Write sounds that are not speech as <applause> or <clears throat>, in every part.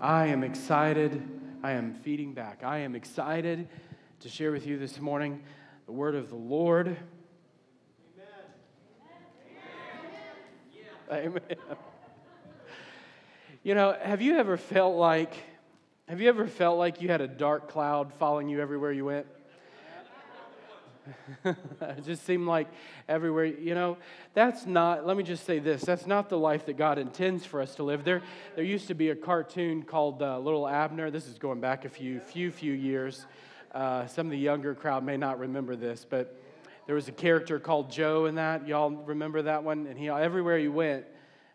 I am excited. I am feeding back. I am excited to share with you this morning the word of the Lord. Amen. Amen. You know, have you ever felt like have you ever felt like you had a dark cloud following you everywhere you went? <laughs> it just seemed like everywhere, you know, that's not, let me just say this, that's not the life that God intends for us to live. There, there used to be a cartoon called uh, Little Abner. This is going back a few, few, few years. Uh, some of the younger crowd may not remember this, but there was a character called Joe in that. Y'all remember that one? And he, everywhere he went,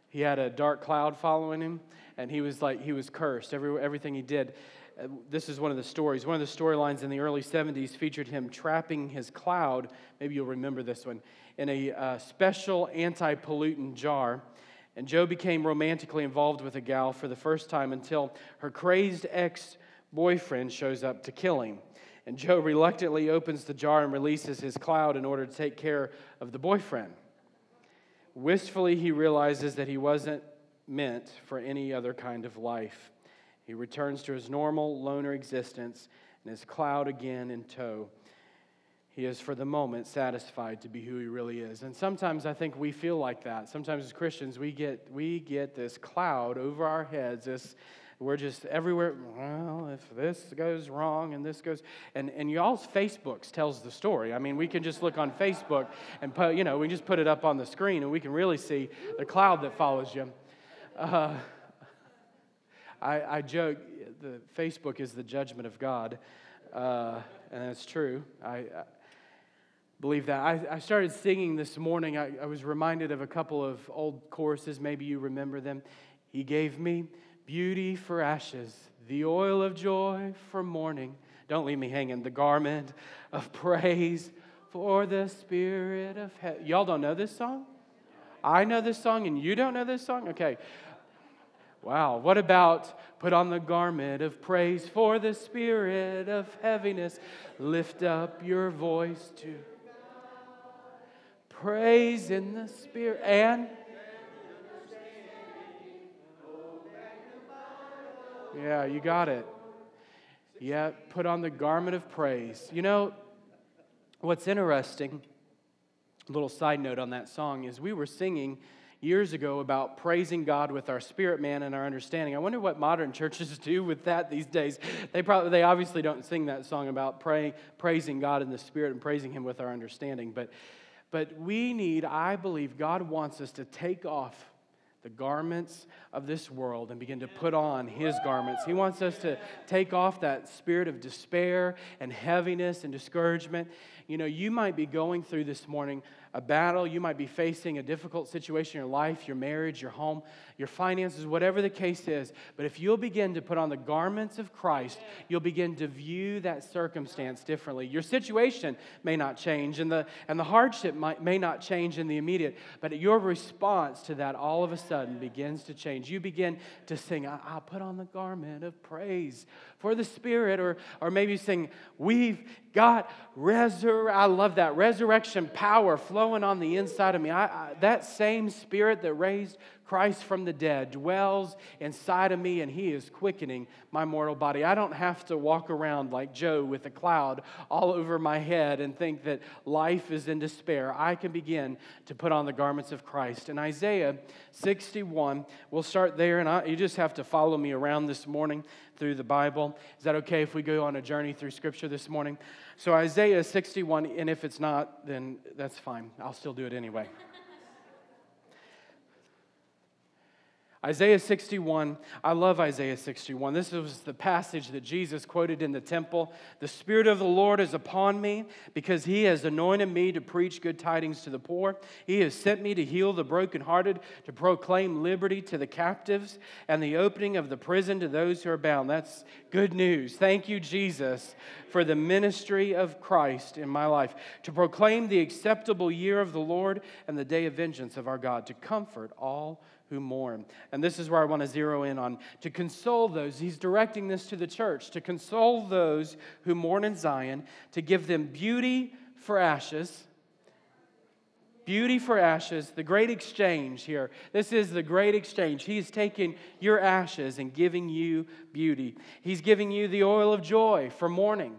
he had a dark cloud following him, and he was like, he was cursed, every, everything he did. Uh, this is one of the stories. One of the storylines in the early 70s featured him trapping his cloud, maybe you'll remember this one, in a uh, special anti pollutant jar. And Joe became romantically involved with a gal for the first time until her crazed ex boyfriend shows up to kill him. And Joe reluctantly opens the jar and releases his cloud in order to take care of the boyfriend. Wistfully, he realizes that he wasn't meant for any other kind of life. He returns to his normal loner existence and his cloud again in tow. He is, for the moment, satisfied to be who he really is. And sometimes I think we feel like that. Sometimes as Christians, we get, we get this cloud over our heads, this, we're just everywhere. Well, if this goes wrong and this goes, and, and y'all's Facebooks tells the story. I mean, we can just look on Facebook and put, you know, we just put it up on the screen and we can really see the cloud that follows you. Uh, I, I joke, the Facebook is the judgment of God, uh, and that's true. I, I believe that. I, I, started singing this morning. I, I was reminded of a couple of old choruses. Maybe you remember them. He gave me beauty for ashes, the oil of joy for mourning. Don't leave me hanging. The garment of praise for the spirit of heaven. Y'all don't know this song? I know this song and you don't know this song? Okay. Wow. What about put on the garment of praise for the spirit of heaviness? Lift up your voice to praise in the spirit and Yeah, you got it. Yeah, put on the garment of praise. You know, what's interesting, a little side note on that song, is we were singing years ago about praising God with our spirit man and our understanding. I wonder what modern churches <laughs> do with that these days. They probably they obviously don't sing that song about praying, praising God in the spirit and praising him with our understanding, but but we need, I believe God wants us to take off the garments of this world and begin to put on his garments. He wants us to take off that spirit of despair and heaviness and discouragement. You know, you might be going through this morning a battle, you might be facing a difficult situation in your life, your marriage, your home, your finances, whatever the case is. But if you'll begin to put on the garments of Christ, you'll begin to view that circumstance differently. Your situation may not change, and the, and the hardship might, may not change in the immediate, but your response to that all of a sudden begins to change. You begin to sing, I'll put on the garment of praise for the Spirit, or, or maybe sing, We've got resur. I love that resurrection power flowing on the inside of me. I, I, that same Spirit that raised Christ from the dead dwells inside of me and he is quickening my mortal body. I don't have to walk around like Joe with a cloud all over my head and think that life is in despair. I can begin to put on the garments of Christ. In Isaiah 61, we'll start there and I, you just have to follow me around this morning through the Bible. Is that okay if we go on a journey through Scripture this morning? So, Isaiah 61, and if it's not, then that's fine. I'll still do it anyway. Isaiah 61, I love Isaiah 61. This was the passage that Jesus quoted in the temple. The Spirit of the Lord is upon me because he has anointed me to preach good tidings to the poor. He has sent me to heal the brokenhearted, to proclaim liberty to the captives, and the opening of the prison to those who are bound. That's good news. Thank you, Jesus, for the ministry of Christ in my life, to proclaim the acceptable year of the Lord and the day of vengeance of our God, to comfort all who mourn. And this is where I want to zero in on to console those. He's directing this to the church to console those who mourn in Zion, to give them beauty for ashes. Beauty for ashes, the great exchange here. This is the great exchange. He's taking your ashes and giving you beauty. He's giving you the oil of joy for mourning.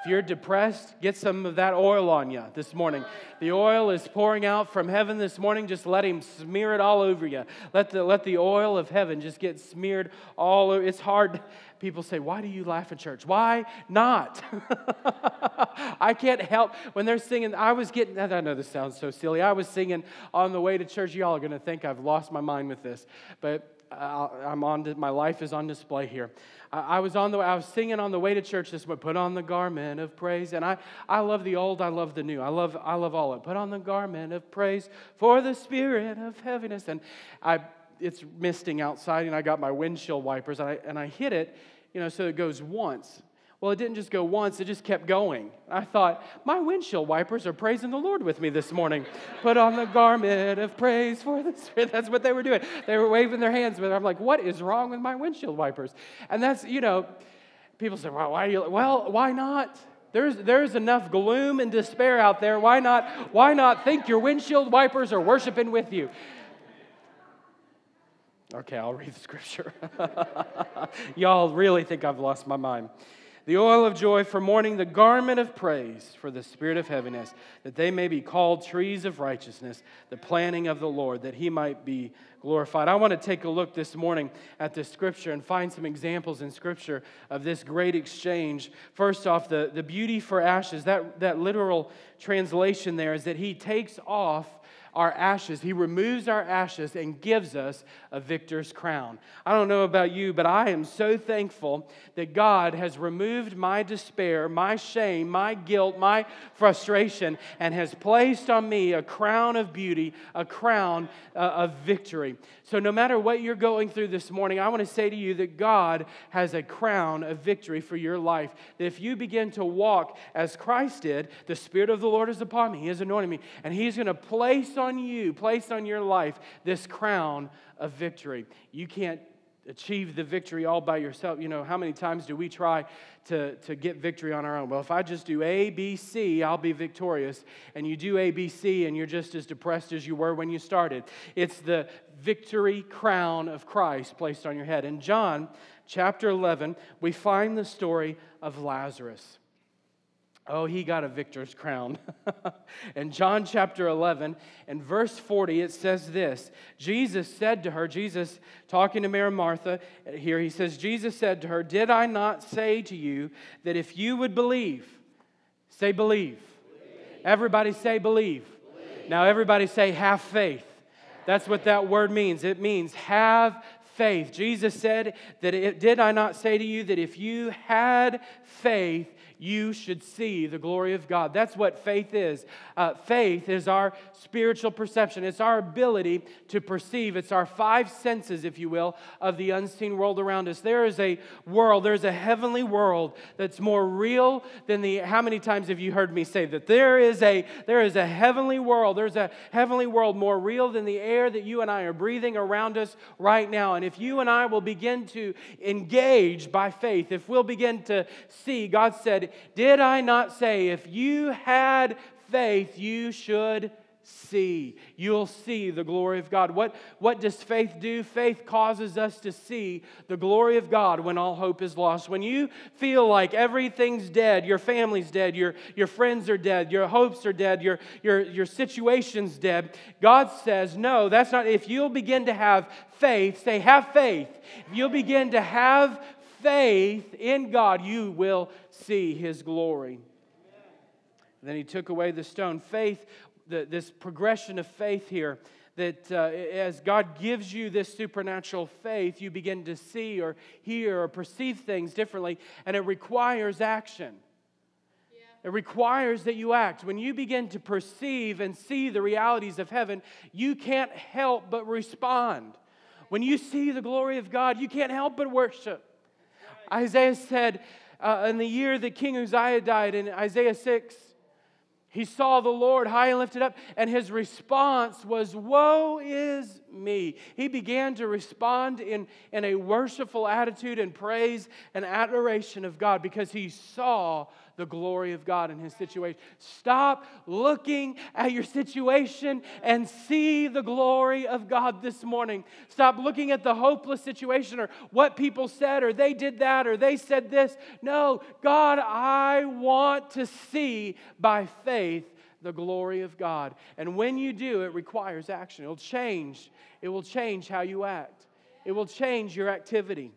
If you're depressed, get some of that oil on you this morning. The oil is pouring out from heaven this morning. Just let Him smear it all over you. Let the, let the oil of heaven just get smeared all over. It's hard. People say, Why do you laugh at church? Why not? <laughs> I can't help when they're singing. I was getting, I know this sounds so silly. I was singing on the way to church. Y'all are going to think I've lost my mind with this, but Uh, I'm on, my life is on display here. I was on the I was singing on the way to church this morning. Put on the garment of praise, and I I love the old. I love the new. I love I love all of it. Put on the garment of praise for the spirit of heaviness. And I it's misting outside, and I got my windshield wipers, and I and I hit it, you know, so it goes once. Well, it didn't just go once, it just kept going. I thought, my windshield wipers are praising the Lord with me this morning. Put on the garment of praise for the Spirit. <laughs> That's what they were doing. They were waving their hands, but I'm like, what is wrong with my windshield wipers? And that's, you know, people say, well, why, you, well, why not? There's, there's enough gloom and despair out there. Why not, why not think your windshield wipers are worshiping with you? Okay, I'll read the scripture. <laughs> Y'all really think I've lost my mind the oil of joy for mourning, the garment of praise for the spirit of heaviness, that they may be called trees of righteousness, the planting of the Lord, that he might be glorified. I want to take a look this morning at the scripture and find some examples in scripture of this great exchange. First off, the, the beauty for ashes, that, that literal translation there is that he takes off our ashes. He removes our ashes and gives us a victor's crown. I don't know about you, but I am so thankful that God has removed my despair, my shame, my guilt, my frustration, and has placed on me a crown of beauty, a crown uh, of victory. So, no matter what you're going through this morning, I want to say to you that God has a crown of victory for your life. That if you begin to walk as Christ did, the Spirit of the Lord is upon me, He is anointing me, and He's going to place on you, place on your life, this crown of victory. You can't achieve the victory all by yourself. You know, how many times do we try to, to get victory on our own? Well, if I just do A, B, C, I'll be victorious. And you do A, B, C, and you're just as depressed as you were when you started. It's the victory crown of Christ placed on your head. In John chapter 11, we find the story of Lazarus. Oh, he got a victor's crown. <laughs> in John chapter 11 and verse 40, it says this Jesus said to her, Jesus talking to Mary Martha eh, here, he says, Jesus said to her, Did I not say to you that if you would believe, say believe. believe. Everybody say believe. believe. Now, everybody say have faith. That's what that word means. It means have faith. Jesus said that it, did I not say to you that if you had faith, you should see the glory of God. That's what faith is. Uh, faith is our spiritual perception, it's our ability to perceive. It's our five senses, if you will, of the unseen world around us. There is a world, there's a heavenly world that's more real than the. How many times have you heard me say that? There is a, there is a heavenly world. There's a heavenly world more real than the air that you and I are breathing around us right now. And if you and I will begin to engage by faith, if we'll begin to see, God said, did I not say, if you had faith, you should see. You'll see the glory of God. What, what does faith do? Faith causes us to see the glory of God when all hope is lost. When you feel like everything's dead, your family's dead, your, your friends are dead, your hopes are dead, your, your, your situation's dead, God says, no, that's not. If you'll begin to have faith, say, have faith. If you'll begin to have faith in God, you will see his glory. Then he took away the stone. Faith, the, this progression of faith here, that uh, as God gives you this supernatural faith, you begin to see or hear or perceive things differently, and it requires action. It requires that you act. When you begin to perceive and see the realities of heaven, you can't help but respond. When you see the glory of God, you can't help but worship. Isaiah said uh, in the year that King Uzziah died, in Isaiah 6, he saw the Lord high and lifted up, and his response was, Woe is me. He began to respond in, in a worshipful attitude and praise and adoration of God because he saw the glory of God in his situation. Stop looking at your situation and see the glory of God this morning. Stop looking at the hopeless situation or what people said or they did that or they said this. No, God, I want to see by faith the glory of God. And when you do, it requires action. It'll change. It will change how you act. It will change your activity.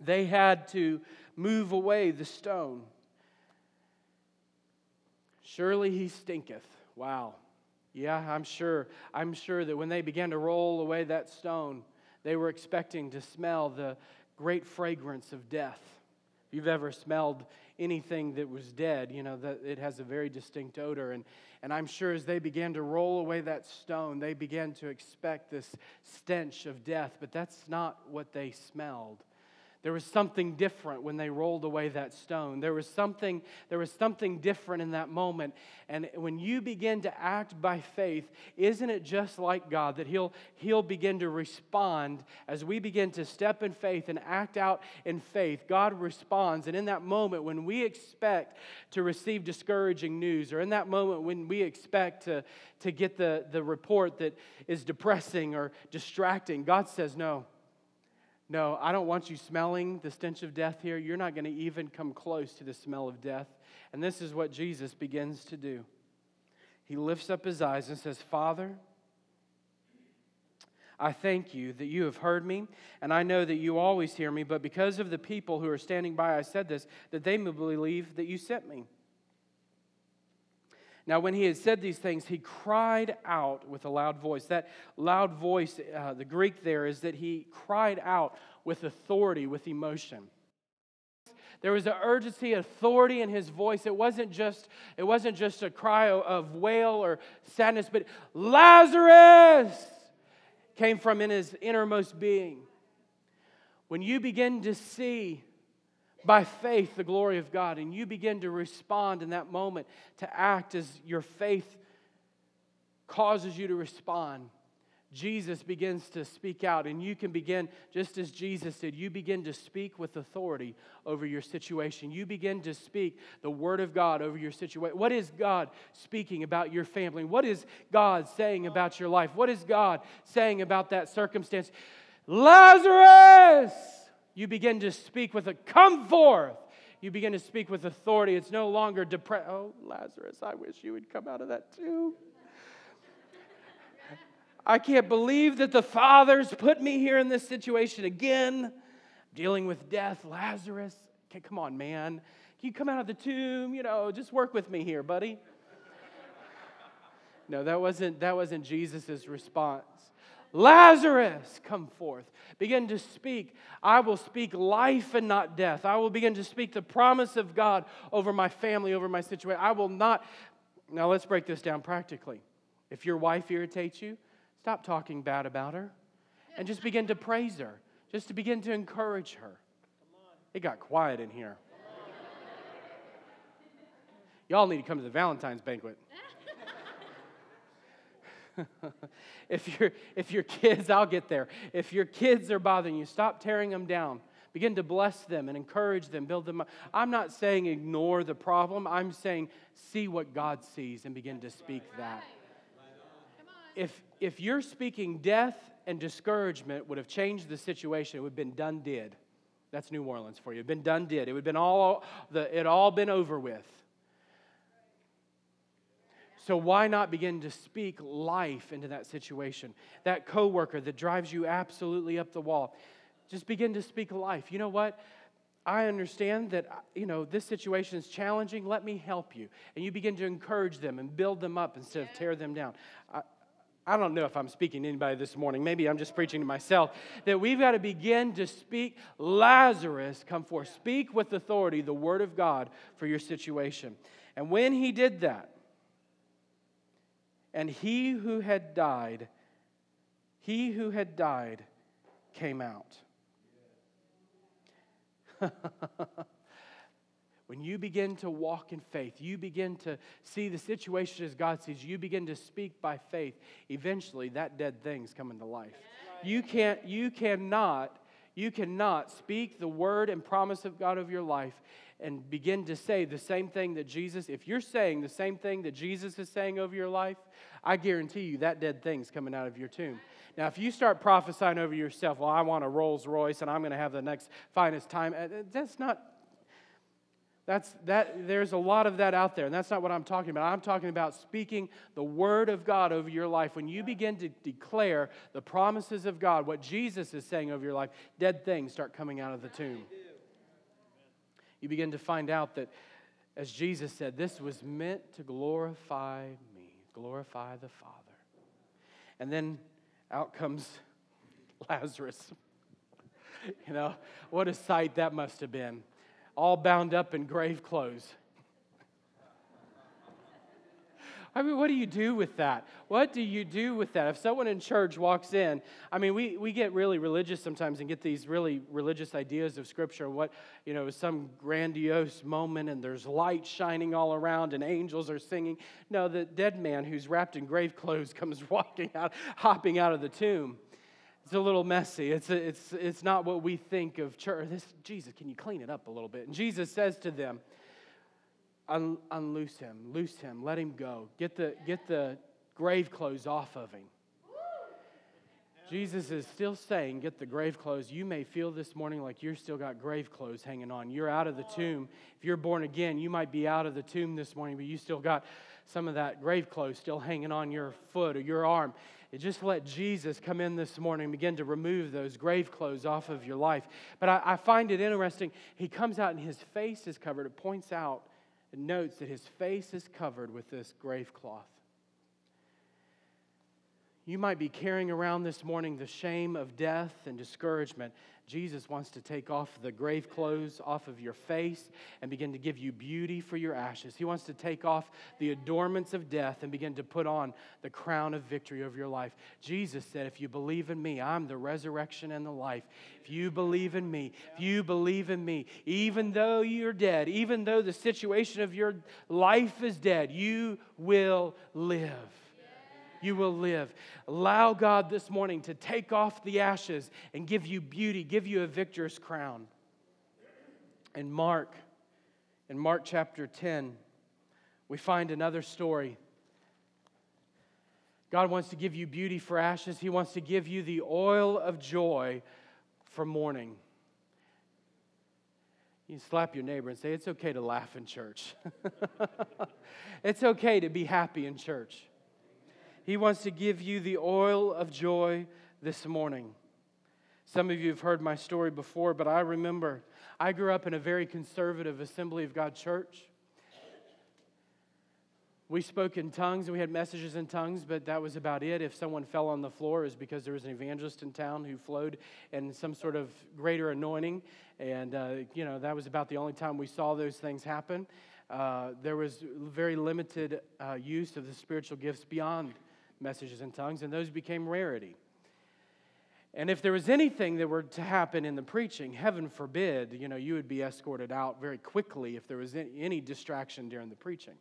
They had to move away the stone. Surely he stinketh. Wow. Yeah, I'm sure. I'm sure that when they began to roll away that stone, they were expecting to smell the great fragrance of death. If you've ever smelled anything that was dead, you know, that it has a very distinct odor. And, and I'm sure as they began to roll away that stone, they began to expect this stench of death, but that's not what they smelled. There was something different when they rolled away that stone. There was something, there was something different in that moment. And when you begin to act by faith, isn't it just like God that He'll, he'll begin to respond as we begin to step in faith and act out in faith? God responds. And in that moment, when we expect to receive discouraging news, or in that moment when we expect to, to get the, the report that is depressing or distracting, God says, No. No, I don't want you smelling the stench of death here. You're not going to even come close to the smell of death. And this is what Jesus begins to do. He lifts up his eyes and says, Father, I thank you that you have heard me, and I know that you always hear me, but because of the people who are standing by, I said this, that they may believe that you sent me. Now, when he had said these things, he cried out with a loud voice. That loud voice, uh, the Greek there is that he cried out with authority, with emotion. There was an urgency, authority in his voice. It wasn't just, it wasn't just a cry of wail or sadness, but Lazarus came from in his innermost being. When you begin to see by faith the glory of God, and you begin to respond in that moment to act as your faith causes you to respond. Jesus begins to speak out, and you can begin, just as Jesus did, you begin to speak with authority over your situation. You begin to speak the Word of God over your situation. What is God speaking about your family? What is God saying about your life? What is God saying about that circumstance? Lazarus! You begin to speak with a come forth. You begin to speak with authority. It's no longer depressed. Oh, Lazarus, I wish you would come out of that too. I can't believe that the Father's put me here in this situation again, dealing with death. Lazarus, okay, come on, man. Can you come out of the tomb? You know, just work with me here, buddy. No, that wasn't, that wasn't Jesus' response. Lazarus, come forth. Begin to speak. I will speak life and not death. I will begin to speak the promise of God over my family, over my situation. I will not. Now, let's break this down practically. If your wife irritates you, stop talking bad about her and just begin to praise her, just to begin to encourage her. It got quiet in here. Y'all need to come to the Valentine's banquet. <laughs> if, your, if your kids, I'll get there. If your kids are bothering you, stop tearing them down. Begin to bless them and encourage them, build them up. I'm not saying ignore the problem. I'm saying see what God sees and begin to speak that. If, if you're speaking death and discouragement would have changed the situation, it would have been done did. That's New Orleans for you. It would have been done did. It would have been all the, it all been over with. So why not begin to speak life into that situation? That coworker that drives you absolutely up the wall. Just begin to speak life. You know what? I understand that you know this situation is challenging. Let me help you. And you begin to encourage them and build them up instead of tear them down. I, I don't know if I'm speaking to anybody this morning. Maybe I'm just preaching to myself. That we've got to begin to speak Lazarus, come forth. Speak with authority the word of God for your situation. And when he did that, and he who had died, he who had died came out. <laughs> when you begin to walk in faith, you begin to see the situation as God sees, you begin to speak by faith, eventually that dead thing's coming to life. You can't, you cannot, you cannot speak the word and promise of God of your life and begin to say the same thing that Jesus, if you're saying the same thing that Jesus is saying over your life, I guarantee you that dead thing's coming out of your tomb. Now, if you start prophesying over yourself, well, I want a Rolls Royce and I'm going to have the next finest time, uh, that's not. That's, that, there's a lot of that out there, and that's not what I'm talking about. I'm talking about speaking the word of God over your life. When you begin to declare the promises of God, what Jesus is saying over your life, dead things start coming out of the tomb. You begin to find out that, as Jesus said, this was meant to glorify me, glorify the Father. And then out comes <laughs> Lazarus. You know, what a sight that must have been. All bound up in grave clothes. I mean, what do you do with that? What do you do with that? If someone in church walks in, I mean, we, we get really religious sometimes and get these really religious ideas of Scripture. What, you know, some grandiose moment and there's light shining all around and angels are singing. No, the dead man who's wrapped in grave clothes <laughs> comes walking out, hopping out of the tomb. It's a little messy. It's, a, it's, it's not what we think of church. This, Jesus, can you clean it up a little bit? And Jesus says to them, Un, unloose him, loose him, let him go. Get the, get the grave clothes off of him. Jesus is still saying, Get the grave clothes. You may feel this morning like you're still got grave clothes hanging on. You're out of the tomb. If you're born again, you might be out of the tomb this morning, but you still got some of that grave clothes still hanging on your foot or your arm. just let Jesus come in this morning and begin to remove those grave clothes off of your life. But I, I find it interesting. He comes out and his face is covered. It points out and notes that his face is covered with this grave cloth. You might be carrying around this morning the shame of death and discouragement. Jesus wants to take off the grave clothes off of your face and begin to give you beauty for your ashes. He wants to take off the adornments of death and begin to put on the crown of victory over your life. Jesus said, If you believe in me, I'm the resurrection and the life. If you believe in me, if you believe in me, even though you're dead, even though the situation of your life is dead, you will live you will live. Allow God this morning to take off the ashes and give you beauty, give you a victor's crown. In Mark, in Mark chapter 10, we find another story. God wants to give you beauty for ashes. He wants to give you the oil of joy for mourning. You slap your neighbor and say, It's okay to laugh in church. <laughs> it's okay to be happy in church. He wants to give you the oil of joy this morning. Some of you have heard my story before, but I remember I grew up in a very conservative Assembly of God church. We spoke in tongues and we had messages in tongues, but that was about it. If someone fell on the floor, it was because there was an evangelist in town who flowed in some sort of greater anointing. And, uh, you know, that was about the only time we saw those things happen. Uh, there was very limited uh, use of the spiritual gifts beyond messages in tongues, and those became rarity. And if there was anything that were to happen in the preaching, heaven forbid, you know, you would be escorted out very quickly if there was any distraction during the preaching.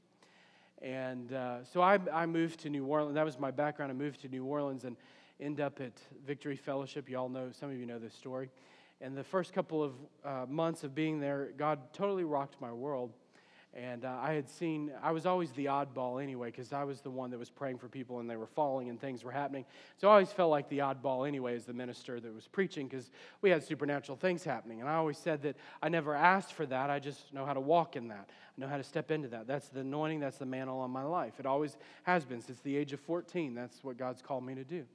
And uh, so I, I moved to New Orleans. That was my background. I moved to New Orleans and end up at Victory Fellowship. You all know, some of you know this story. And the first couple of uh, months of being there, God totally rocked my world. And uh, I had seen, I was always the oddball anyway, because I was the one that was praying for people and they were falling and things were happening. So I always felt like the oddball anyway as the minister that was preaching, because we had supernatural things happening. And I always said that I never asked for that, I just know how to walk in that. I know how to step into that. That's the anointing, that's the mantle on my life. It always has been since the age of 14. That's what God's called me to do.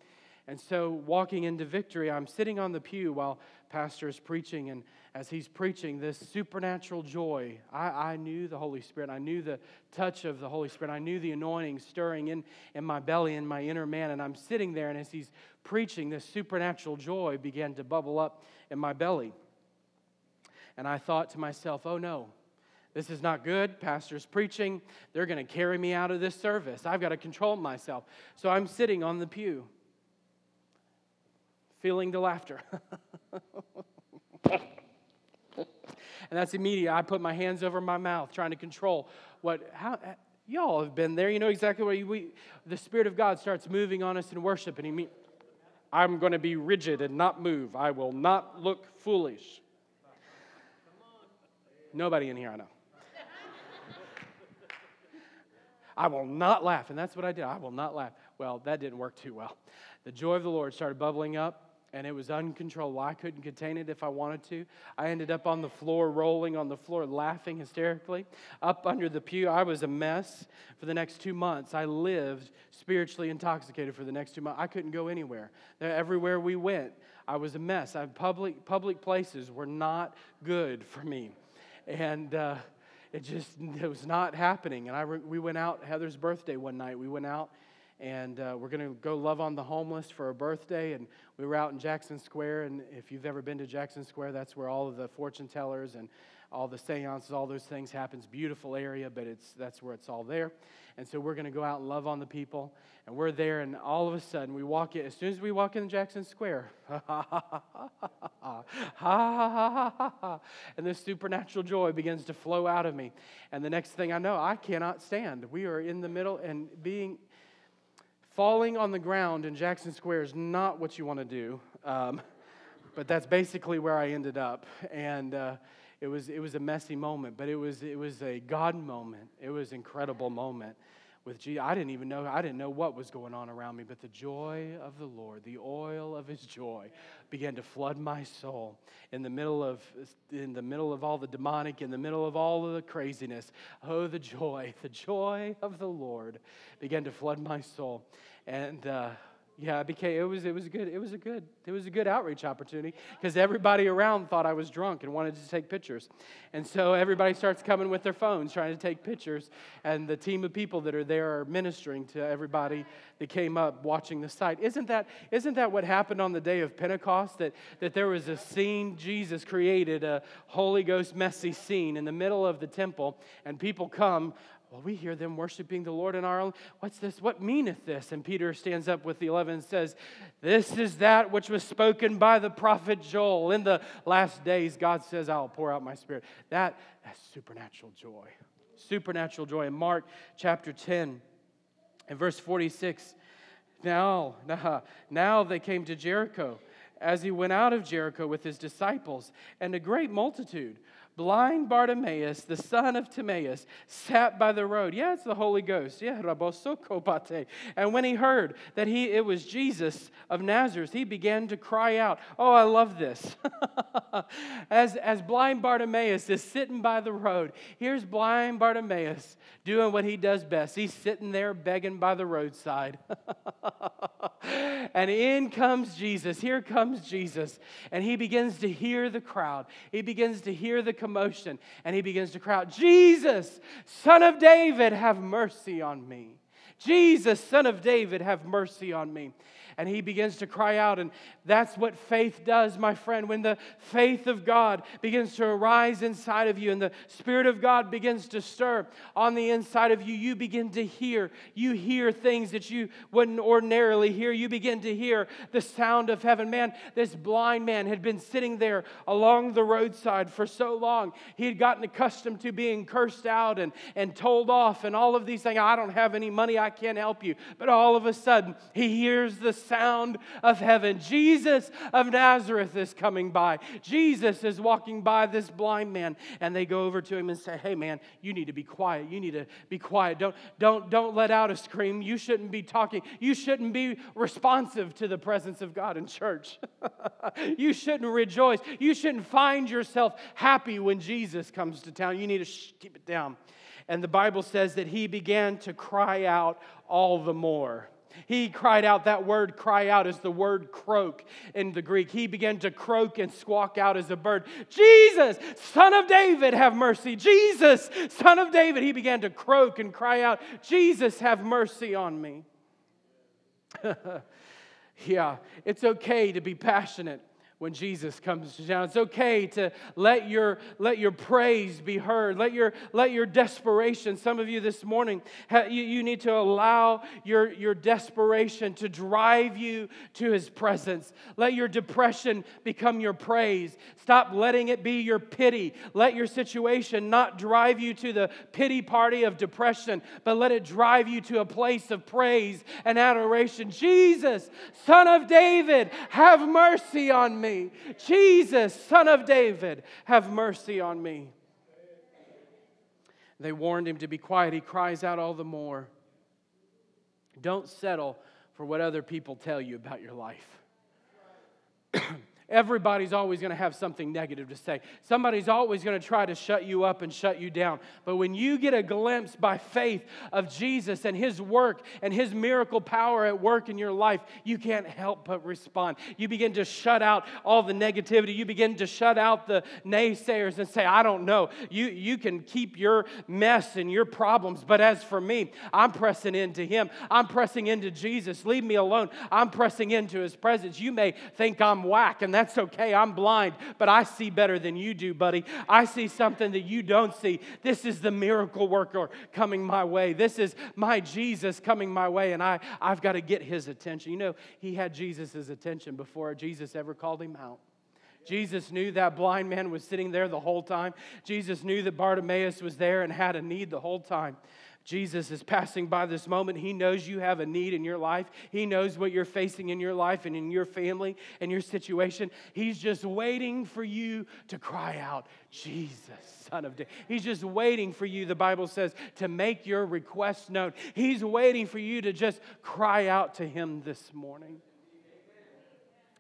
And so, walking into victory, I'm sitting on the pew while Pastor is preaching, and as he's preaching this supernatural joy, I, I knew the Holy Spirit. I knew the touch of the Holy Spirit. I knew the anointing stirring in, in my belly, in my inner man. And I'm sitting there, and as he's preaching, this supernatural joy began to bubble up in my belly. And I thought to myself, oh no, this is not good. Pastor's preaching. They're going to carry me out of this service. I've got to control myself. So I'm sitting on the pew feeling the laughter. <laughs> and that's immediate. I put my hands over my mouth, trying to control what, how, y'all have been there. You know exactly what we, the Spirit of God starts moving on us in worship, and He I'm going to be rigid and not move. I will not look foolish. Nobody in here I know. I will not laugh. And that's what I did. I will not laugh. Well, that didn't work too well. The joy of the Lord started bubbling up, and it was uncontrollable. I couldn't contain it if I wanted to. I ended up on the floor, rolling on the floor, laughing hysterically. Up under the pew, I was a mess for the next two months. I lived spiritually intoxicated for the next two months. I couldn't go anywhere. Everywhere we went, I was a mess. I, public, public places were not good for me. And, uh, it just it was not happening. And I re- we went out Heather's birthday one night. We went out and uh, we're going to go love on the homeless for her birthday. And we were out in Jackson Square. And if you've ever been to Jackson Square, that's where all of the fortune tellers and all the seances, all those things happens. Beautiful area, but it's that's where it's all there. And so we're going to go out and love on the people. And we're there, and all of a sudden we walk in. As soon as we walk in Jackson Square, <laughs> and this supernatural joy begins to flow out of me. And the next thing I know, I cannot stand. We are in the middle, and being falling on the ground in Jackson Square is not what you want to do. Um, but that's basically where I ended up. And uh, it was, it was a messy moment, but it was, it was a God moment. It was an incredible moment with Jesus. I didn't even know, I didn't know what was going on around me, but the joy of the Lord, the oil of his joy began to flood my soul in the middle of, in the middle of all the demonic, in the middle of all of the craziness. Oh, the joy, <laughs> the joy of the Lord began to flood my soul. And, uh, yeah, it became it was it was good. It was a good it was a good outreach opportunity because everybody around thought I was drunk and wanted to take pictures. And so everybody starts coming with their phones trying to take pictures and the team of people that are there are ministering to everybody that came up watching the site. Isn't that isn't that what happened on the day of Pentecost that that there was a scene Jesus created a Holy Ghost messy scene in the middle of the temple and people come well, we hear them worshiping the Lord in our own. What's this? What meaneth this? And Peter stands up with the eleven and says, This is that which was spoken by the prophet Joel. In the last days, God says, I'll pour out my spirit. That, that's supernatural joy. Supernatural joy. In Mark chapter 10 and verse 46, now, now, now they came to Jericho as he went out of Jericho with his disciples and a great multitude blind Bartimaeus, the son of Timaeus, sat by the road. Yeah, it's the Holy Ghost. Yeah, rabosokopate. And when he heard that he it was Jesus of Nazareth, he began to cry out. Oh, I love this. <laughs> as, as blind Bartimaeus is sitting by the road, here's blind Bartimaeus doing what he does best. He's sitting there begging by the roadside. <laughs> and in comes Jesus. Here comes Jesus. And he begins to hear the crowd. He begins to hear the commotion and he begins to cry out, Jesus, son of David, have mercy on me. Jesus, son of David, have mercy on me and he begins to cry out. And that's what faith does, my friend. When the faith of God begins to arise inside of you and the Spirit of God begins to stir on the inside of you, you begin to hear. You hear things that you wouldn't ordinarily hear. You begin to hear the sound of heaven. Man, this blind man had been sitting there along the roadside for so long. He had gotten accustomed to being cursed out and, and told off and all of these things. I don't have any money, I can't help you. But all of a sudden, he hears the sound of heaven. Jesus of Nazareth is coming by. Jesus is walking by this blind man, and they go over to him and say, Hey, man, you need to be quiet. You need to be quiet. Don't, don't, don't let out a scream. You shouldn't be talking. You shouldn't be responsive to the presence of God in church. <laughs> you shouldn't rejoice. You shouldn't find yourself happy when Jesus comes to town. You need to keep it down. And the Bible says that he began to cry out all the more. He cried out, that word cry out is the word croak in the Greek. He began to croak and squawk out as a bird Jesus, son of David, have mercy. Jesus, son of David. He began to croak and cry out, Jesus, have mercy on me. <laughs> yeah, it's okay to be passionate when Jesus comes to down. It's okay to let your, let your praise be heard. Let your, let your desperation, some of you this morning, you, you need to allow your, your desperation to drive you to his presence. Let your depression become your praise. Stop letting it be your pity. Let your situation not drive you to the pity party of depression, but let it drive you to a place of praise and adoration. Jesus, Son of David, have mercy on me. Jesus, son of David, have mercy on me. They warned him to be quiet. He cries out all the more. Don't settle for what other people tell you about your life. <clears throat> Everybody's always going to have something negative to say. Somebody's always going to try to shut you up and shut you down. But when you get a glimpse by faith of Jesus and his work and his miracle power at work in your life, you can't help but respond. You begin to shut out all the negativity. You begin to shut out the naysayers and say, I don't know. You, you can keep your mess and your problems. But as for me, I'm pressing into him. I'm pressing into Jesus. Leave me alone. I'm pressing into his presence. You may think I'm whack and that's okay. I'm blind, but I see better than you do, buddy. I see something that you don't see. This is the miracle worker coming my way. This is my Jesus coming my way, and I, I've got to get his attention. You know, he had Jesus' attention before Jesus ever called him out. Jesus knew that blind man was sitting there the whole time. Jesus knew that Bartimaeus was there and had a need the whole time. Jesus is passing by this moment. He knows you have a need in your life. He knows what you're facing in your life and in your family and your situation. He's just waiting for you to cry out, Jesus, Son of David. He's just waiting for you, the Bible says, to make your request known. He's waiting for you to just cry out to Him this morning.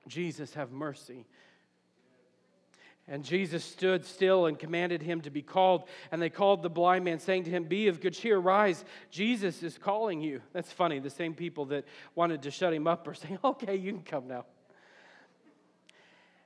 Jesus, have mercy and Jesus stood still and commanded him to be called. And they called the blind man, saying to him, Be of good cheer, rise. Jesus is calling you. That's funny. The same people that wanted to shut him up are <laughs> saying, Okay, you can come now.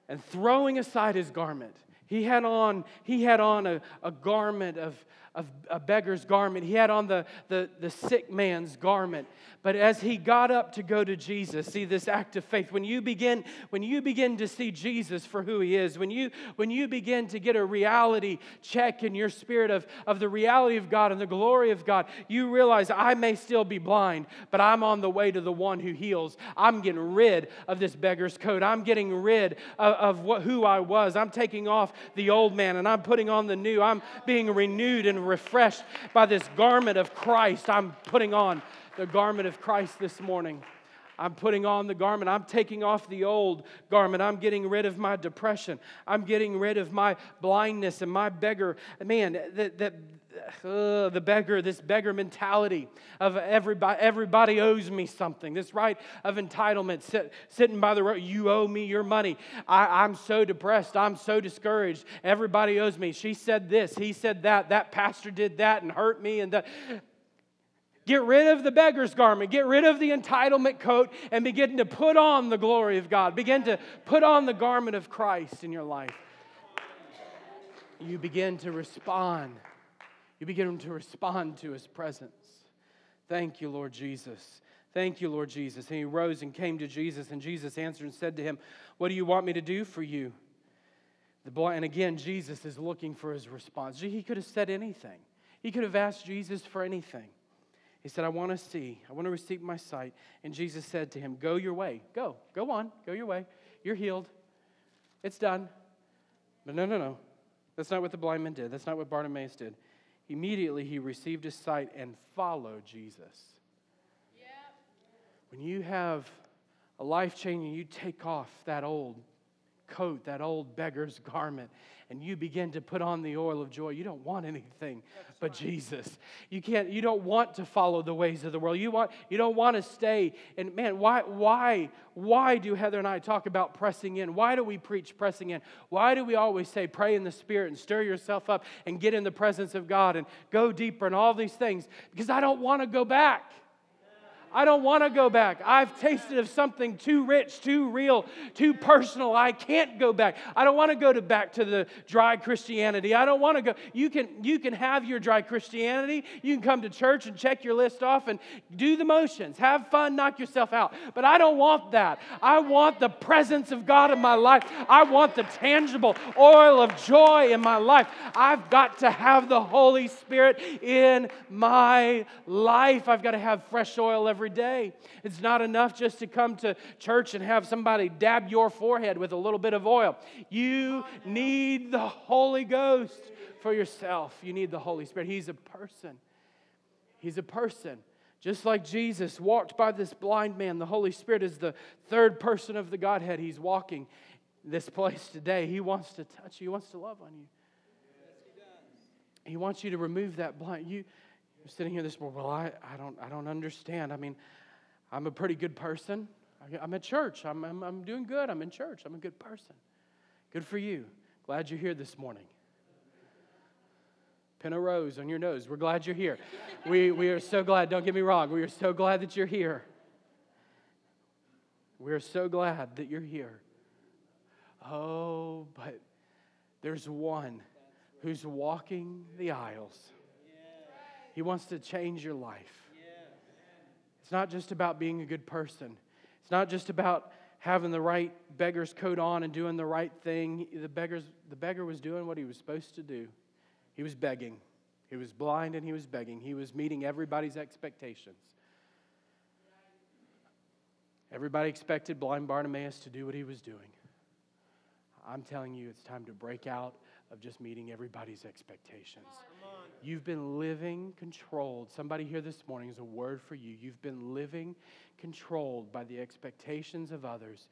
And throwing aside his garment, he had on, he had on a, a garment of, of a beggar's garment. He had on the, the, the sick man's garment. But as he got up to go to Jesus, see this act of faith, when you begin, when you begin to see Jesus for who he is, when you, when you begin to get a reality check in your spirit of, of the reality of God and the glory of God, you realize I may still be blind, but I'm on the way to the one who heals. I'm getting rid of this beggar's coat. I'm getting rid of, of what, who I was. I'm taking off the old man and I'm putting on the new. I'm being renewed and refreshed by this garment of Christ. I'm putting on the garment of Christ this morning. I'm putting on the garment. I'm taking off the old garment. I'm getting rid of my depression. I'm getting rid of my blindness and my beggar. Man, that, that uh, the beggar, this beggar mentality of everybody, everybody owes me something. This right of entitlement, sit, sitting by the road, you owe me your money. I, I'm so depressed. I'm so discouraged. Everybody owes me. She said this. He said that. That pastor did that and hurt me. And. Get rid of the beggar's garment. Get rid of the entitlement coat and begin to put on the glory of God. Begin to put on the garment of Christ in your life. You begin to respond. You begin to respond to his presence. Thank you, Lord Jesus. Thank you, Lord Jesus. And he rose and came to Jesus, and Jesus answered and said to him, What do you want me to do for you? The boy, and again, Jesus is looking for his response. He could have said anything. He could have asked Jesus for anything. He said, I want to see. I want to receive my sight. And Jesus said to him, Go your way. Go. Go on. Go your way. You're healed. It's done. But no, no, no. That's not what the blind man did. That's not what Bartimaeus did. Immediately he received his sight and followed Jesus. When you have a life changing, you take off that old coat, that old beggar's <laughs> garment, and you begin to put on the oil of joy, you don't want anything That's but right. Jesus. You can't, you don't want to follow the ways of the world. You want, you don't want to stay. And man, why, why, why do Heather and I talk about pressing in? Why do we preach pressing in? Why do we always say pray in the Spirit and stir yourself up and get in the presence of God and go deeper and all these things? Because I don't want to go back. I don't want to go back. I've tasted of something too rich, too real, too personal. I can't go back. I don't want to go to back to the dry Christianity. I don't want to go. You can you can have your dry Christianity. You can come to church and check your list off and do the motions. Have fun, knock yourself out. But I don't want that. I want the presence of God in my life. I want the tangible oil of joy in my life. I've got to have the Holy Spirit in my life. I've got to have fresh oil every every day. It's not enough just to come to church and have somebody dab your forehead with a little bit of oil. You need the Holy Ghost for yourself. You need the Holy Spirit. He's a person. He's a person. Just like Jesus walked by this blind man, the Holy Spirit is the third person of the Godhead. He's walking this place today. He wants to touch you, He wants to love on you. He wants you to remove that blind. You, sitting here this morning, well, I, I, don't, I don't understand. I mean, I'm a pretty good person. I, am at church. I'm, I'm, I'm doing good. I'm in church. I'm a good person. Good for you. Glad you're here this morning. Pin a rose on your nose. We're glad you're here. We, we are so glad. Don't get me wrong. We are so glad that you're here. We are so glad that you're here. Oh, but there's one who's walking the aisles he wants to change your life. It's not just about being a good person, it's not just about having the right beggar's coat on and doing the right thing. The, beggar's, the beggar was doing what he was supposed to do. He was begging. He was blind and he was begging. He was meeting everybody's expectations. Everybody expected blind Bartimaeus to do what he was doing. I'm telling you, it's time to break out of just meeting everybody's expectations. You've been living controlled. Somebody here this morning is a word for you. You've been living controlled by the expectations of others,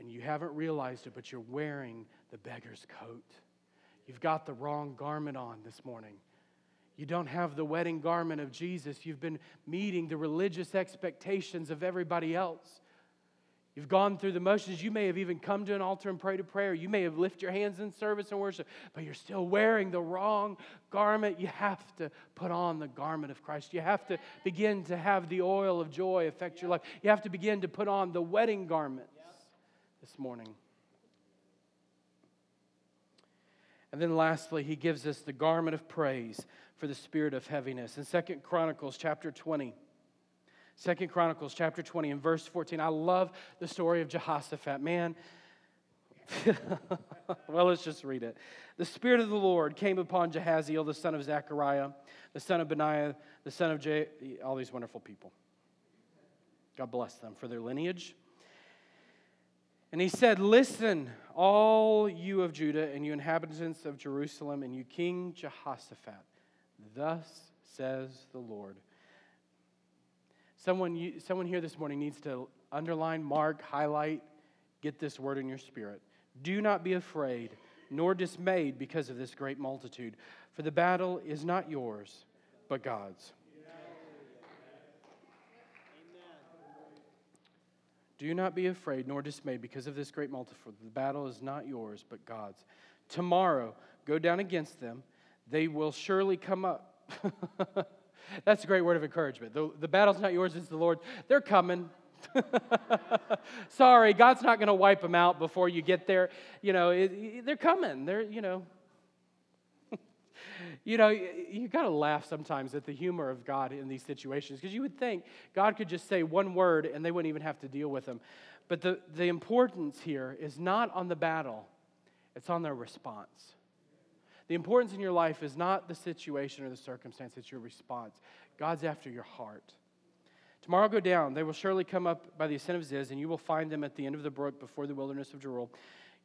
and you haven't realized it, but you're wearing the beggar's coat. You've got the wrong garment on this morning. You don't have the wedding garment of Jesus. You've been meeting the religious expectations of everybody else. You've gone through the motions. You may have even come to an altar and prayed a prayer. You may have lifted your hands in service and worship, but you're still wearing the wrong garment. You have to put on the garment of Christ. You have to begin to have the oil of joy affect your life. You have to begin to put on the wedding garments this morning. And then lastly, he gives us the garment of praise for the spirit of heaviness. In Second Chronicles chapter 20, Second Chronicles chapter 20 and verse 14. I love the story of Jehoshaphat. Man, <laughs> well, let's just read it. The Spirit of the Lord came upon Jehaziel, the son of Zechariah, the son of Benaiah, the son of J. All these wonderful people. God bless them for their lineage. And he said, Listen, all you of Judah and you inhabitants of Jerusalem and you King Jehoshaphat. Thus says the Lord Someone, someone here this morning needs to underline, mark, highlight, get this word in your spirit. Do not be afraid nor dismayed because of this great multitude, for the battle is not yours, but God's. Do not be afraid nor dismayed because of this great multitude, the battle is not yours, but God's. Tomorrow, go down against them. They will surely come up. <laughs> That's a great word of encouragement. The, the battle's not yours, it's the Lord. They're coming. <laughs> Sorry, God's not going to wipe them out before you get there. You know, it, they're coming. They're, you know. <laughs> you know, you, you got to laugh sometimes at the humor of God in these situations because you would think God could just say one word and they wouldn't even have to deal with them. But the, the importance here is not on the battle, it's on their response. The importance in your life is not the situation or the circumstance, it's your response. God's after your heart. Tomorrow go down. They will surely come up by the ascent of Ziz, and you will find them at the end of the brook before the wilderness of Jeruel.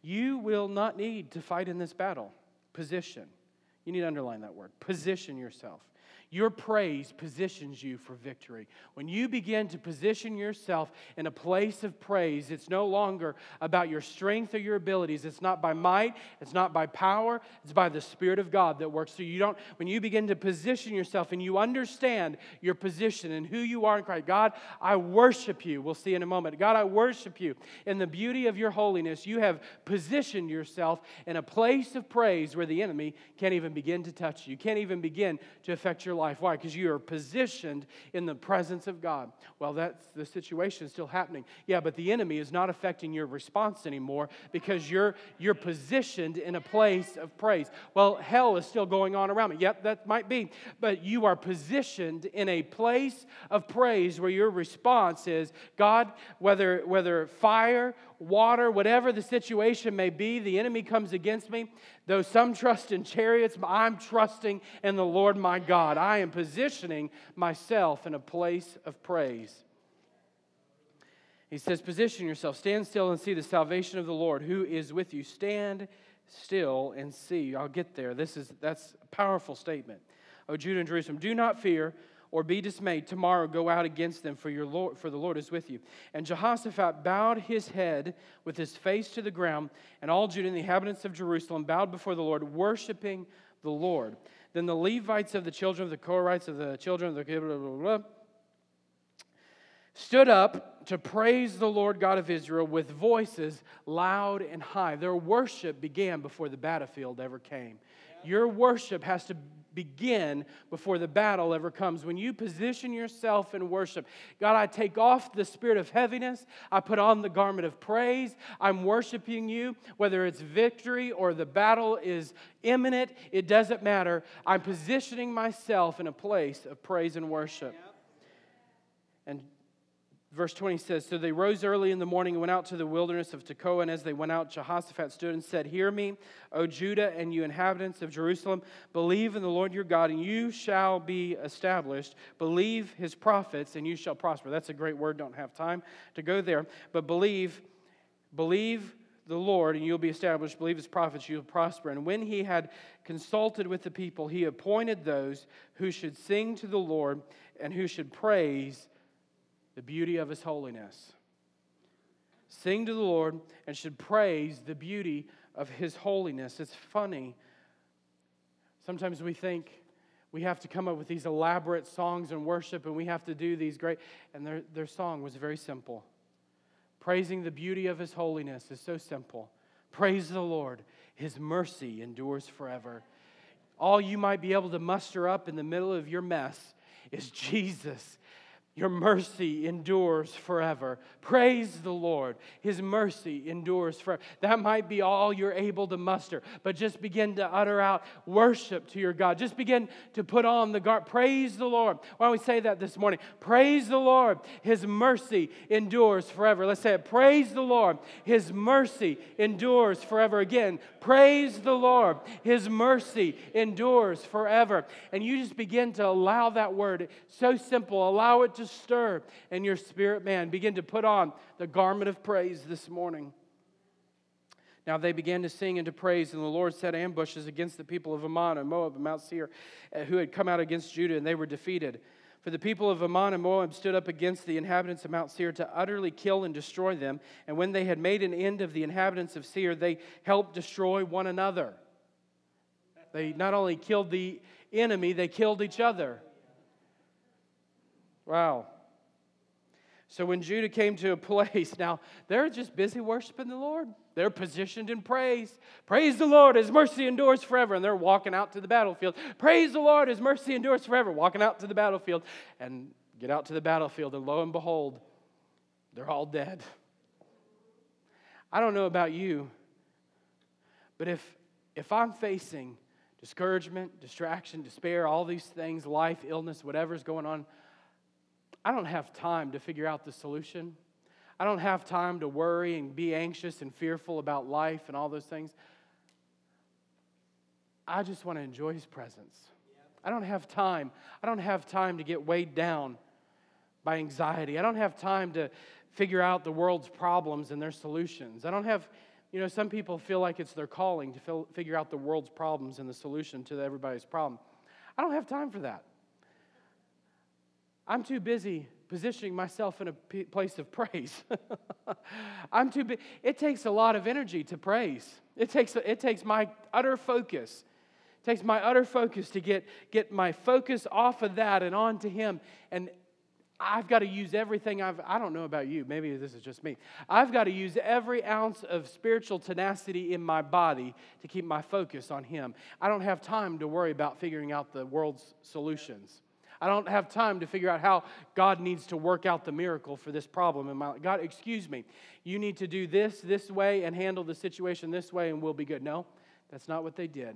You will not need to fight in this battle. Position. You need to underline that word. Position yourself. Your praise positions you for victory. When you begin to position yourself in a place of praise, it's no longer about your strength or your abilities. It's not by might, it's not by power, it's by the Spirit of God that works through you. Don't when you begin to position yourself and you understand your position and who you are in Christ. God, I worship you. We'll see in a moment. God, I worship you. In the beauty of your holiness, you have positioned yourself in a place of praise where the enemy can't even begin to touch you. Can't even begin to affect your life life. Why? Because you are positioned in the presence of God. Well, that's the situation still happening. Yeah, but the enemy is not affecting your response anymore because you're you're positioned in a place of praise. Well, hell is still going on around me. Yep, that might be. But you are positioned in a place of praise where your response is, God, whether whether fire water, whatever the situation may be, the enemy comes against me. Though some trust in chariots, I'm trusting in the Lord my God. I am positioning myself in a place of praise. He says, Position yourself, stand still and see the salvation of the Lord who is with you. Stand still and see. I'll get there. This is that's a powerful statement. Oh, Judah and Jerusalem, do not fear or be dismayed. Tomorrow go out against them, for, your Lord, for the Lord is with you. And Jehoshaphat bowed his head with his face to the ground, and all Judah and the inhabitants of Jerusalem bowed before the Lord, worshiping the Lord. Then the Levites of the children of the Korhites of the children of the blah, blah, blah, stood up to praise the Lord God of Israel with voices loud and high. Their worship began before the battlefield ever came. Your worship has to begin before the battle ever comes. When you position yourself in worship, God, I take off the spirit of heaviness, I put on the garment of praise. I'm worshiping you, whether it's victory or the battle is imminent, it doesn't matter. I'm positioning myself in a place of praise and worship. And Verse 20 says So they rose early in the morning and went out to the wilderness of Tekoa. And as they went out, Jehoshaphat stood and said, Hear me, O Judah, and you inhabitants of Jerusalem. Believe in the Lord your God, and you shall be established. Believe his prophets, and you shall prosper. That's a great word. Don't have time to go there. But believe, believe the Lord, and you'll be established. Believe his prophets, you'll prosper. And when he had consulted with the people, he appointed those who should sing to the Lord and who should praise the beauty of his holiness. Sing to the Lord and should praise the beauty of his holiness. It's funny. Sometimes we think we have to come up with these elaborate songs and worship and we have to do these great, and their, their song was very simple. Praising the beauty of his holiness is so simple. Praise the Lord, his mercy endures forever. All you might be able to muster up in the middle of your mess is Jesus your mercy endures forever. Praise the Lord. His mercy endures forever. That might be all you're able to muster, but just begin to utter out worship to your God. Just begin to put on the guard. Praise the Lord. Why don't we say that this morning? Praise the Lord. His mercy endures forever. Let's say it. Praise the Lord. His mercy endures forever. Again, praise the Lord. His mercy endures forever. And you just begin to allow that word. So simple. Allow it to to stir in your spirit man. Begin to put on the garment of praise this morning. Now they began to sing and to praise, and the Lord set ambushes against the people of Ammon and Moab and Mount Seir, uh, who had come out against Judah, and they were defeated. For the people of Ammon and Moab stood up against the inhabitants of Mount Seir to utterly kill and destroy them. And when they had made an end of the inhabitants of Seir, they helped destroy one another. They not only killed the enemy, they killed each other. Wow. So when Judah came to a <laughs> place, now they're just busy worshiping the Lord. They're positioned in praise. Praise the Lord, His mercy endures forever. And they're walking out to the battlefield. Praise the Lord, His mercy endures forever. Walking out to the battlefield and get out to the battlefield, and lo and behold, they're all dead. I don't know about you, but if if I'm facing discouragement, distraction, despair, all these things, life, illness, whatever's going on, I don't have time to figure out the solution. I don't have time to worry and be anxious and fearful about life and all those things. I just want to enjoy His presence. I don't have time. I don't have time to get weighed down by anxiety. I don't have time to figure out the world's problems and their solutions. I don't have, you know, some people feel like it's their calling to figure out the world's problems and the solution to everybody's problem. I don't have time for that. I'm too busy positioning myself in a p- place of praise. <laughs> I'm too big. It takes a lot of energy to praise. It takes, it takes my utter focus. It takes my utter focus to get, get my focus off of that and onto Him. And I've got to use everything I've, I don't know about you, maybe this is just me. I've got to use every ounce of spiritual tenacity in my body to keep my focus on Him. I don't have time to worry about figuring out the world's solutions. I don't have time to figure out how God needs to work out the miracle for this problem in my life. God, excuse me, you need to do this this way and handle the situation this way and we'll be good. No, that's not what they did.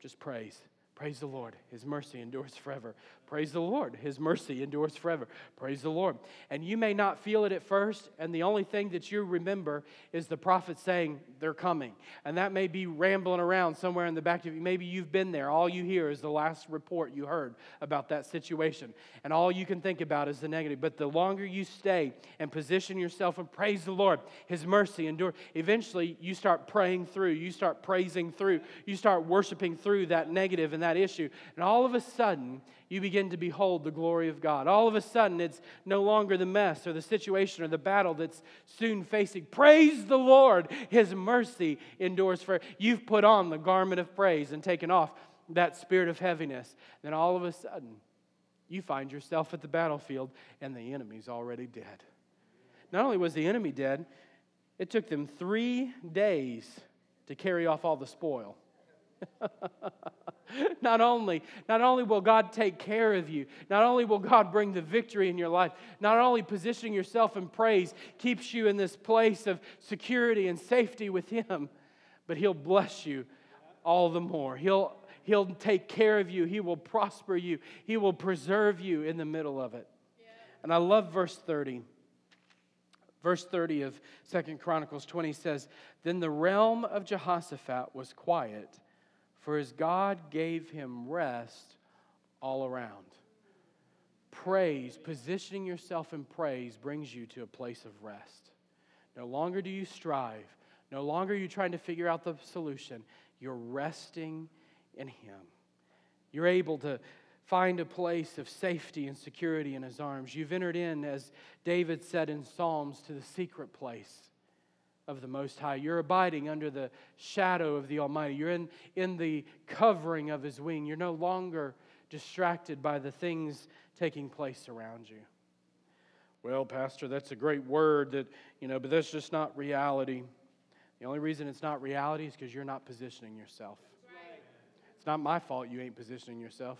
Just praise. Praise the Lord. His mercy endures forever. Praise the Lord. His mercy endures forever. Praise the Lord. And you may not feel it at first, and the only thing that you remember is the prophet saying, They're coming. And that may be rambling around somewhere in the back of you. Maybe you've been there. All you hear is the last report you heard about that situation. And all you can think about is the negative. But the longer you stay and position yourself and praise the Lord, His mercy endure, eventually you start praying through, you start praising through, you start worshiping through that negative and that issue. And all of a sudden, you begin to behold the glory of God. All of a sudden, it's no longer the mess or the situation or the battle that's soon facing. Praise the Lord. His mercy endures for. You've put on the garment of praise and taken off that spirit of heaviness. Then all of a sudden, you find yourself at the battlefield and the enemy's already dead. Not only was the enemy dead, it took them three days to carry off all the spoil. <laughs> <laughs> not only not only will God take care of you, not only will God bring the victory in your life, not only positioning yourself in praise keeps you in this place of security and safety with him, but he'll bless you all the more. He'll he'll take care of you, he will prosper you, he will preserve you in the middle of it. And I love verse 30. Verse 30 of Second Chronicles 20 says, Then the realm of Jehoshaphat was quiet for as God gave him rest all around. Praise, positioning yourself in praise, brings you to a place of rest. No longer do you strive, no longer are you trying to figure out the solution. You're resting in Him. You're able to find a place of safety and security in His arms. You've entered in, as David said in Psalms, to the secret place of the Most High. You're abiding under the shadow of the Almighty. You're in, in the covering of His wing. You're no longer distracted by the things taking place around you. Well, Pastor, that's a great word that, you know, but that's just not reality. The only reason it's not reality is because you're not positioning yourself. It's not my fault you ain't positioning yourself.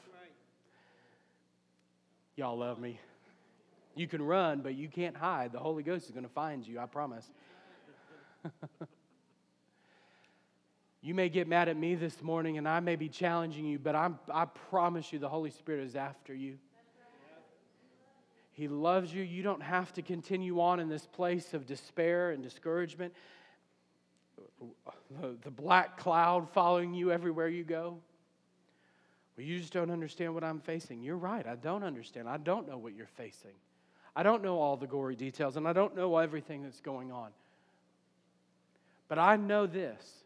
Y'all love me. You can run, but you can't hide. The Holy Ghost is going to find you, I promise. <laughs> you may get mad at me this morning and I may be challenging you, but I'm, I promise you the Holy Spirit is after you. He loves you. You don't have to continue on in this place of despair and discouragement. The, the black cloud following you everywhere you go. Well, you just don't understand what I'm facing. You're right. I don't understand. I don't know what you're facing. I don't know all the gory details, and I don't know everything that's going on. But I know this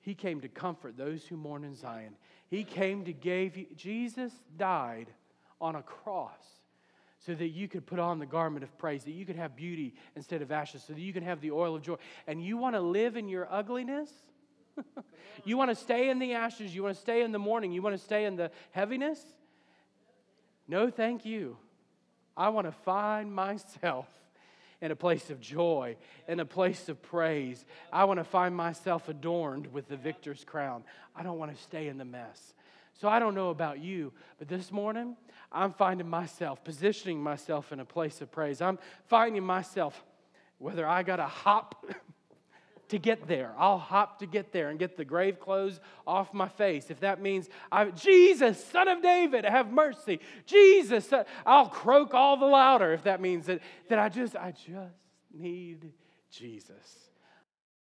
He came to comfort those who mourn in Zion. He came to give you, Jesus died on a cross so that you could put on the garment of praise, that you could have beauty instead of ashes, so that you can have the oil of joy. And you want to live in your ugliness? <laughs> you want to stay in the ashes? You want to stay in the mourning? You want to stay in the heaviness? No, thank you. I want to find <laughs> myself in a place of joy, in a place of praise. I want to find myself adorned with the victor's crown. I don't want to stay in the mess. So I don't know about you, but this morning I'm finding myself positioning myself in a place of praise. I'm finding myself whether I got to hop <laughs> to get there. I'll hop to get there and get the grave clothes off my face. If that means I, Jesus, Son of David, have mercy. Jesus, I'll croak all the louder if that means that, that I just I just need Jesus.